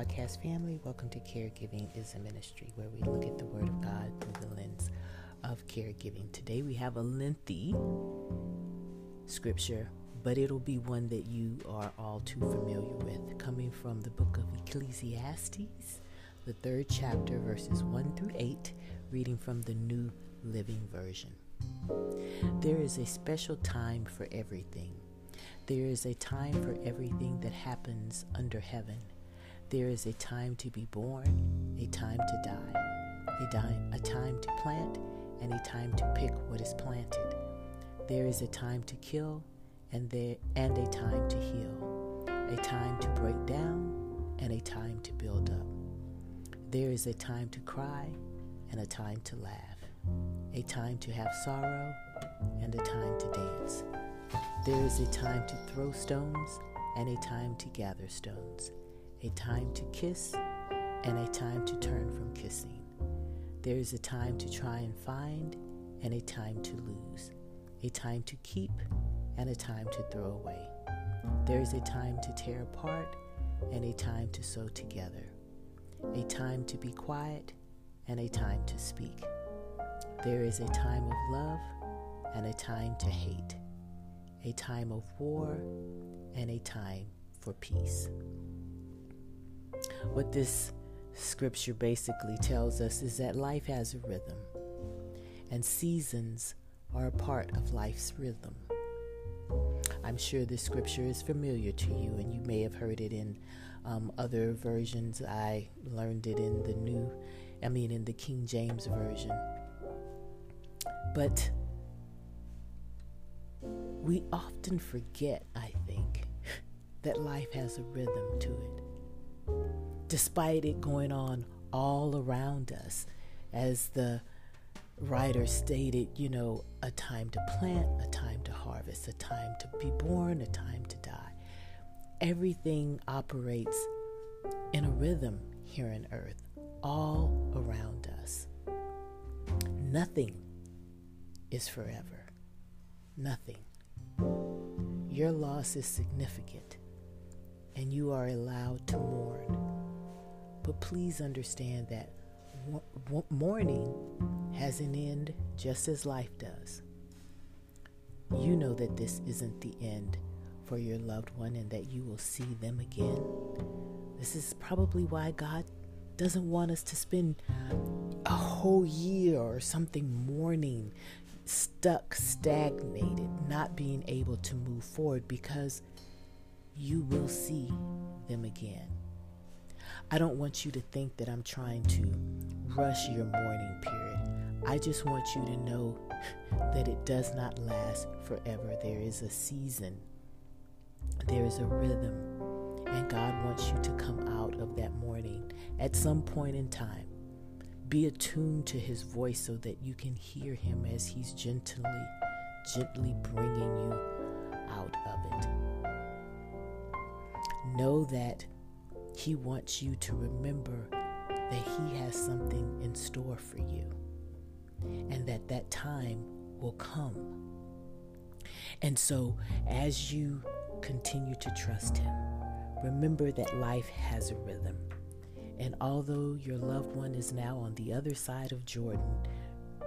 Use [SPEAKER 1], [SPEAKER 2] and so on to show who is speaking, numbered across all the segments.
[SPEAKER 1] podcast family. Welcome to Caregiving is a Ministry, where we look at the Word of God through the lens of caregiving. Today we have a lengthy scripture, but it'll be one that you are all too familiar with, coming from the book of Ecclesiastes, the third chapter, verses 1 through 8, reading from the New Living Version. There is a special time for everything. There is a time for everything that happens under heaven. There is a time to be born, a time to die, a, di- a time to plant, and a time to pick what is planted. There is a time to kill, and there and a time to heal, a time to break down, and a time to build up. There is a time to cry, and a time to laugh, a time to have sorrow, and a time to dance. There is a time to throw stones, and a time to gather stones a time to kiss and a time to turn from kissing. There is a time to try and find and a time to lose, a time to keep and a time to throw away. There is a time to tear apart and a time to sew together, a time to be quiet and a time to speak. There is a time of love and a time to hate, a time of war and a time for peace. What this scripture basically tells us is that life has a rhythm, and seasons are a part of life's rhythm. I'm sure this scripture is familiar to you, and you may have heard it in um, other versions. I learned it in the New, I mean, in the King James Version. But we often forget, I think, that life has a rhythm to it despite it going on all around us. As the writer stated, you know, a time to plant, a time to harvest, a time to be born, a time to die. Everything operates in a rhythm here on earth, all around us. Nothing is forever. Nothing. Your loss is significant, and you are allowed to mourn. But please understand that mourning has an end just as life does. You know that this isn't the end for your loved one and that you will see them again. This is probably why God doesn't want us to spend a whole year or something mourning, stuck, stagnated, not being able to move forward because you will see them again. I don't want you to think that I'm trying to rush your mourning period. I just want you to know that it does not last forever. There is a season, there is a rhythm, and God wants you to come out of that mourning at some point in time. Be attuned to his voice so that you can hear him as he's gently, gently bringing you out of it. Know that he wants you to remember that He has something in store for you and that that time will come. And so, as you continue to trust Him, remember that life has a rhythm. And although your loved one is now on the other side of Jordan,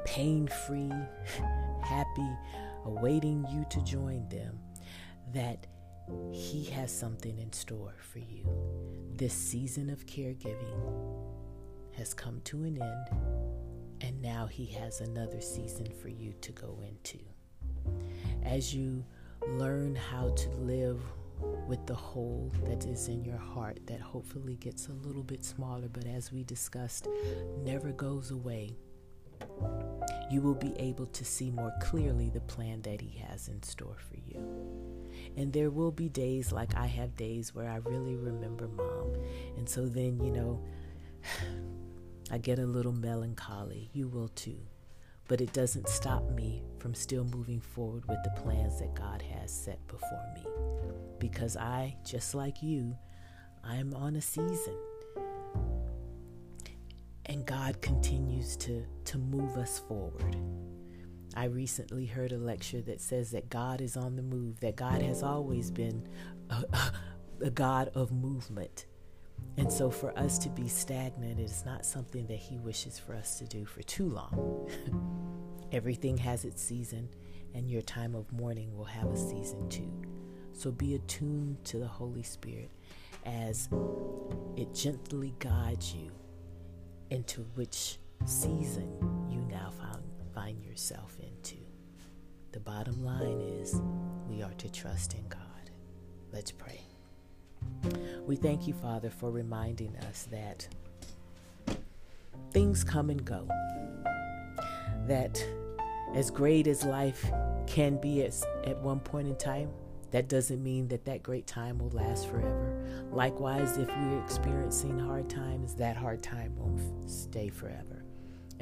[SPEAKER 1] pain free, happy, awaiting you to join them, that He has something in store for you. This season of caregiving has come to an end, and now He has another season for you to go into. As you learn how to live with the hole that is in your heart, that hopefully gets a little bit smaller, but as we discussed, never goes away, you will be able to see more clearly the plan that He has in store for you. And there will be days like I have days where I really remember mom. And so then, you know, I get a little melancholy. You will too. But it doesn't stop me from still moving forward with the plans that God has set before me. Because I, just like you, I'm on a season. And God continues to, to move us forward. I recently heard a lecture that says that God is on the move, that God has always been a, a God of movement. And so, for us to be stagnant is not something that He wishes for us to do for too long. Everything has its season, and your time of mourning will have a season too. So, be attuned to the Holy Spirit as it gently guides you into which season you now found, find yourself into. The bottom line is we are to trust in God. Let's pray. We thank you, Father, for reminding us that things come and go. That as great as life can be at, at one point in time, that doesn't mean that that great time will last forever. Likewise, if we're experiencing hard times, that hard time won't stay forever.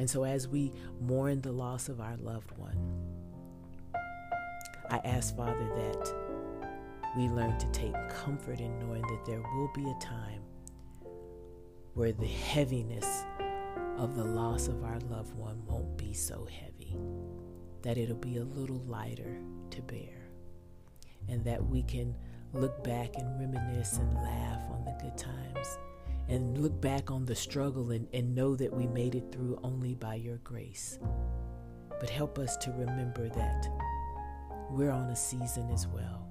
[SPEAKER 1] And so, as we mourn the loss of our loved one, I ask, Father, that we learn to take comfort in knowing that there will be a time where the heaviness of the loss of our loved one won't be so heavy, that it'll be a little lighter to bear and that we can look back and reminisce and laugh on the good times and look back on the struggle and, and know that we made it through only by your grace. But help us to remember that we're on a season as well.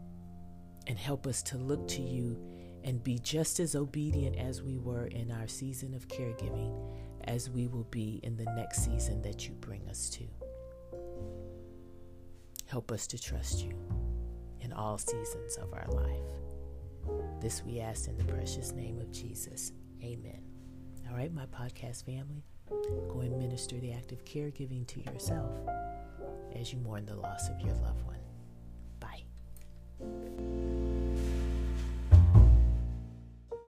[SPEAKER 1] And help us to look to you and be just as obedient as we were in our season of caregiving as we will be in the next season that you bring us to. Help us to trust you in all seasons of our life. This we ask in the precious name of Jesus. Amen. All right, my podcast family, go and minister the act of caregiving to yourself as you mourn the loss of your loved one.